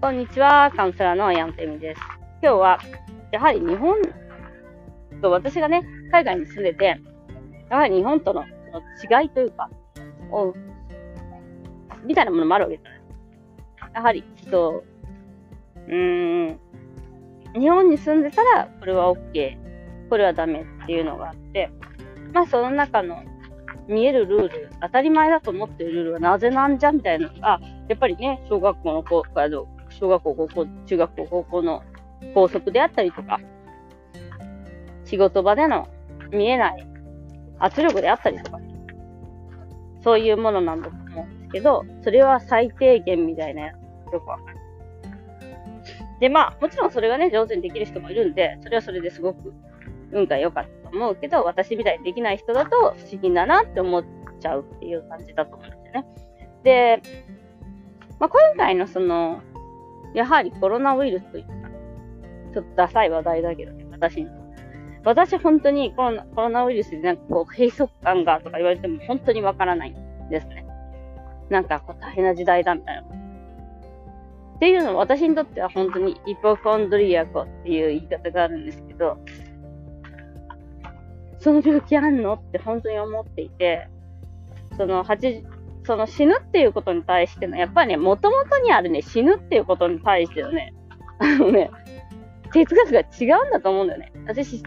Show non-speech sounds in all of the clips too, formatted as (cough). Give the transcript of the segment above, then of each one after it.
こんにちは、カウンセラーのヤンテミです。今日は、やはり日本と私がね、海外に住んでて、やはり日本との違いというか、を、みたいなものもあるわけじゃない。やはり、人、うーん、日本に住んでたら、これは OK、これはダメっていうのがあって、まあその中の見えるルール、当たり前だと思っているルールはなぜなんじゃみたいなのが、やっぱりね、小学校の子、あの小学校、高校、中学校、高校の校則であったりとか、仕事場での見えない圧力であったりとか、そういうものなんだと思うんですけど、それは最低限みたいなやつよくわかる。で、まあ、もちろんそれがね、上手にできる人もいるんで、それはそれですごく運が良かったと思うけど、私みたいにできない人だと不思議だなって思っちゃうっていう感じだと思うんですよね。で、まあ、今回のその、やはりコロナウイルスというか、ちょっとダサい話題だけどね、私に。私本当にコロナコロナウイルスでなんかこう閉塞感がとか言われても本当にわからないんですね。なんかこう大変な時代だみたいな。っていうのは私にとっては本当にイポコンドリアコっていう言い方があるんですけど、その病気あんのって本当に思っていて、その8、その死ぬっていうことに対しての、やっぱりね、もともとにあるね、死ぬっていうことに対してのね、(laughs) あのね、哲学が違うんだと思うんだよね。私、し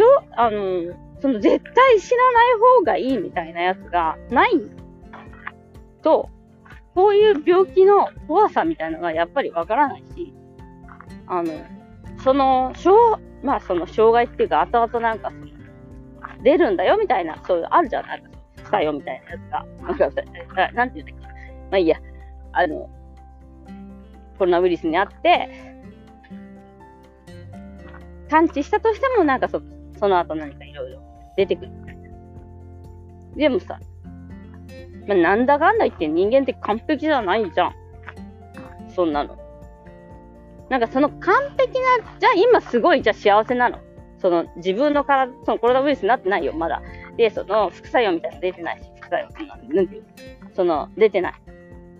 ょあの、その絶対死なない方がいいみたいなやつがないと、こういう病気の怖さみたいなのがやっぱりわからないし、あの、その、しょ、まあその障害っていうか、後々なんかその、出るんだよみたいな、そういう、あるじゃないですか。よみたいなやつが。なんか、なんて言うんだっけ。まあいいや。あの、コロナウイルスにあって、感知したとしても、なんかそ、その後何かいろいろ出てくる。でもさ、まあ、なんだかんだ言って人間って完璧じゃないじゃん。そんなの。なんかその完璧な、じゃあ今すごい、じゃあ幸せなの。その自分の体、そのコロナウイルスになってないよ、まだ。で、その副作用みたいなの出てないし、副作用そんな、んていうその、出てない。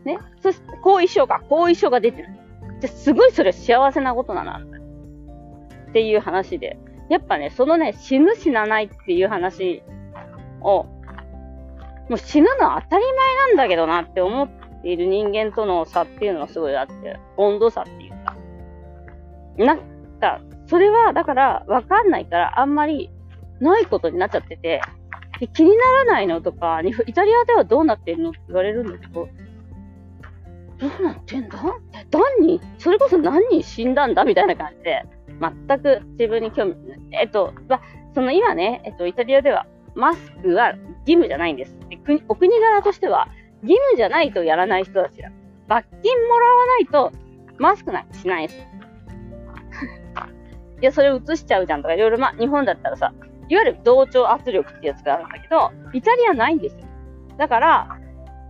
ね？そして、後遺症が、後遺症が出てない。じゃすごいそれ幸せなことだな。っていう話で。やっぱね、そのね、死ぬ死なないっていう話を、もう死ぬのは当たり前なんだけどなって思っている人間との差っていうのがすごいあって、温度差っていうか。なんか、それは、だから、わかんないから、あんまり、ないことになっちゃってて、気にならないの？とか、イタリアではどうなってるの？って言われるんだけど、どうなってんだ何人、それこそ何人死んだんだ？みたいな感じで、全く自分に興味、えっと、まその今ね、えっと、イタリアではマスクは義務じゃないんです。で国お国柄としては、義務じゃないとやらない人たちだ。罰金もらわないと、マスクなんかしないです。(laughs) いや、それ映しちゃうじゃんとか、いろいろ、まあ、日本だったらさ、いわゆる同調圧力ってやつがあるんだけど、イタリアないんですよ。だから、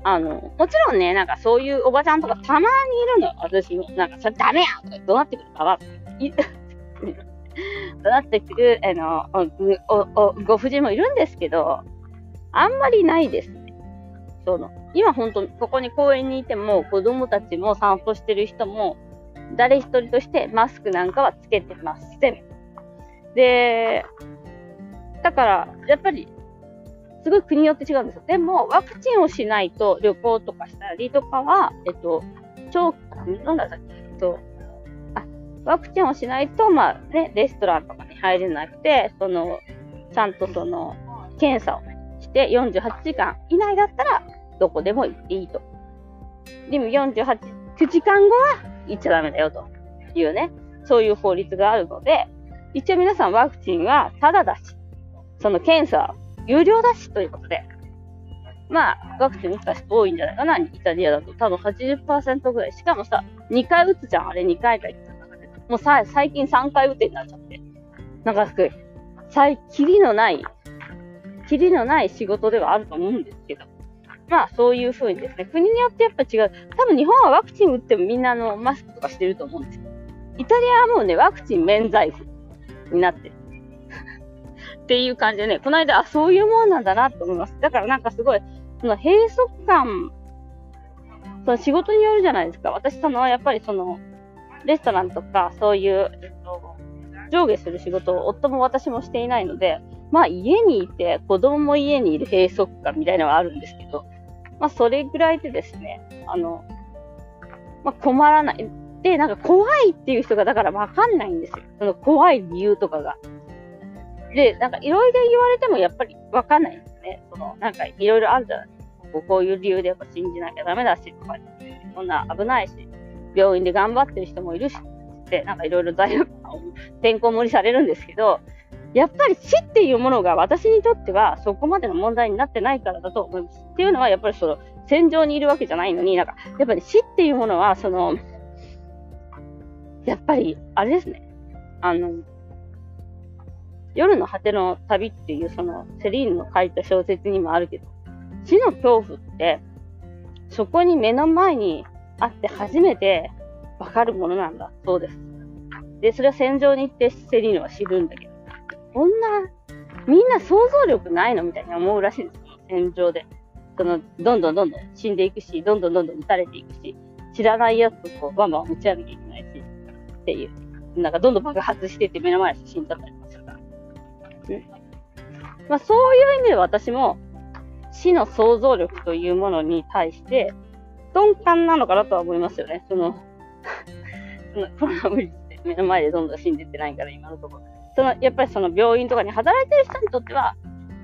あの、もちろんね、なんかそういうおばちゃんとかたまにいるの。私も、なんか、それダメやとか、どうなってくるかわどうなってくる、あの、お、お、ご婦人もいるんですけど、あんまりないですね。その、今本当ここに公園にいても、子供たちも散歩してる人も、誰一人としてマスクなんかはつけてません。で、だから、やっぱり、すごい国によって違うんですよ。でも、ワクチンをしないと旅行とかしたりとかは、えっと、長期、なんだっけ、えっと、あ、ワクチンをしないと、まあね、レストランとかに入れなくて、その、ちゃんとその、検査を、して48時間以内だったら、どこでも行っていいと。でも48、9時間後は行っちゃダメだよというね、そういう法律があるので、一応皆さんワクチンはタダだし、その検査有料だしということで、まあ、ワクチン打った人多いんじゃないかな、イタリアだと。多分80%ぐらい。しかもさ、2回打つじゃん、あれ2回か言ったもうさ、最近3回打てになっちゃって。なんかすごい、最、キリのない、キリのない仕事ではあると思うんですけど。まあ、そういうふうにですね、国によってやっぱ違う。多分日本はワクチン打ってもみんなあの、マスクとかしてると思うんですよ。イタリアはもうね、ワクチン免罪符になってる。っていう感じでね、この間、あ、そういうもんなんだなと思います。だからなんかすごい、その閉塞感その仕事によるじゃないですか。私その、やっぱりその、レストランとか、そういう、上下する仕事を夫も私もしていないので、まあ家にいて、子供も家にいる閉塞感みたいなのはあるんですけど、まあそれぐらいでですね、あの、まあ困らない。で、なんか怖いっていう人がだからわかんないんですよ。その怖い理由とかが。で、なんかいろいろ言われてもやっぱりわかんないんですね。その、なんかいろいろあるじゃないですか。こういう理由でやっぱ信じなきゃダメだし、とか、そんな危ないし、病院で頑張ってる人もいるし、で、なんかいろいろ罪悪感をてんこ盛りされるんですけど、やっぱり死っていうものが私にとってはそこまでの問題になってないからだと思います。っていうのはやっぱりその戦場にいるわけじゃないのに、なんかやっぱり死っていうものはその、やっぱりあれですね。あの、夜の果ての旅っていうそのセリーヌの書いた小説にもあるけど、死の恐怖って、そこに目の前にあって初めてわかるものなんだそうです。で、それは戦場に行ってセリーヌは知るんだけど、こんな、みんな想像力ないの？みたいに思うらしいんですよ、戦場で。その、どんどんどんどん死んでいくし、どんどんどんどん撃たれていくし、知らないやつとこうバンバン持ち上げなきゃいけないし、っていう。なんかどんどん爆発してて目の前で死んじゃったりするから。うん。まあそういう意味で私も、死の想像力というものに対して、鈍感なのかなとは思いますよね。その (laughs) そのコロナウイルスで目の前でどんどん死んでってないから、今のところ。その、やっぱりその病院とかに働いてる人にとっては、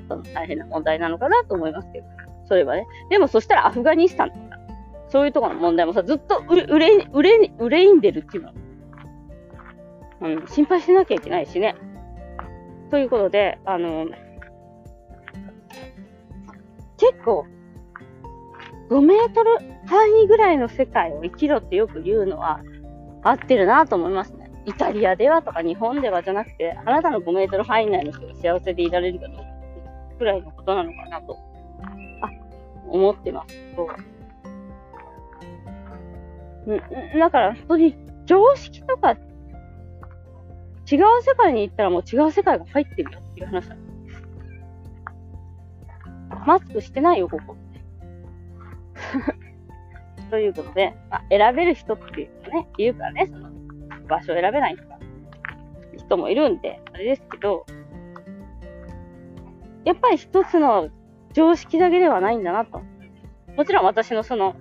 その大変な問題なのかなと思いますけど。それはね。でもそしたらアフガニスタンとか、そういうところの問題もさ、ずっと憂れ、憂れ、憂いんでるっていうの、うん、心配しなきゃいけないしね。ということで、あの、結構、5メートル単位ぐらいの世界を生きろってよく言うのは合ってるなと思いますね。イタリアではとか日本ではじゃなくて、あなたの5メートル範囲内の人が幸せでいられるかどうかくらいのことなのかなと、あ、思ってます。そう。ん、だから本当に常識とか違う世界に行ったらもう違う世界が入ってるよっていう話だ。マスクしてないよ、ここ。(laughs) ということで、まあ、選べる人っていうのね、言うからね、その、場所を選べない、人もいるんで、あれですけど、やっぱり一つの常識だけではないんだなと。もちろん私のその、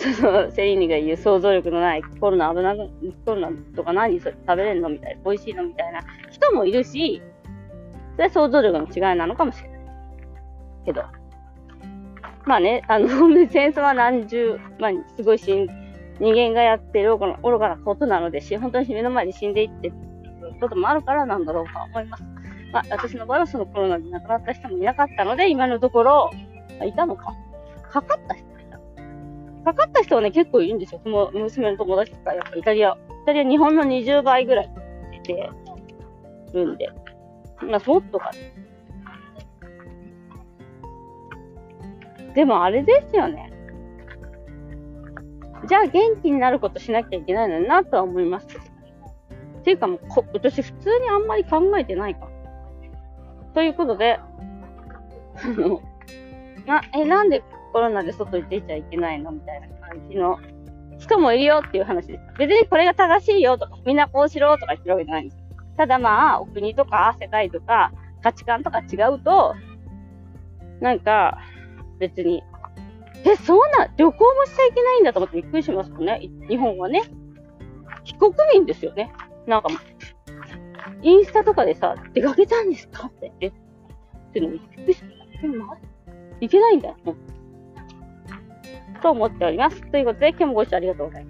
その、セリーニが言う想像力のないコロナ危なく、コロナとか何それ食べれるのみたいな、美味しいのみたいな人もいるし、それは想像力の違いなのかもしれない。けど。まあね、あの、戦争は何十、まあ、すごいしん、人間がやってる愚かなことなのでし、本当に目の前に死んでいってることもあるからなんだろうと思います。まあ、私の場合はそのコロナで亡くなった人もいなかったので、今のところ、いたのか。かかった人。かかった人はね、結構いるんですよ。その娘の友達とか、やっぱイタリア、イタリア日本の20倍ぐらいいてるんで。まあ、もっとか。でもあれですよね。じゃあ元気になることしなきゃいけないのになとは思います。っていうかもうこ、私普通にあんまり考えてないか。ということで、あの、な、え、なんでコロナで外に出ちゃいけないのみたいな感じの人もいるよっていう話です。別にこれが正しいよとか、みんなこうしろとか言ってるわけじゃないんです。ただまあ、お国とか世界とか価値観とか違うと、なんか、別に。え、そんな、旅行もしちゃいけないんだと思ってびっくりしますもんね。日本はね。非国民ですよね。なんか、インスタとかでさ、出かけたんですかって言ってのびっくりした。え、ま、いけないんだよ。と思っております。ということで、今日もご視聴ありがとうございました。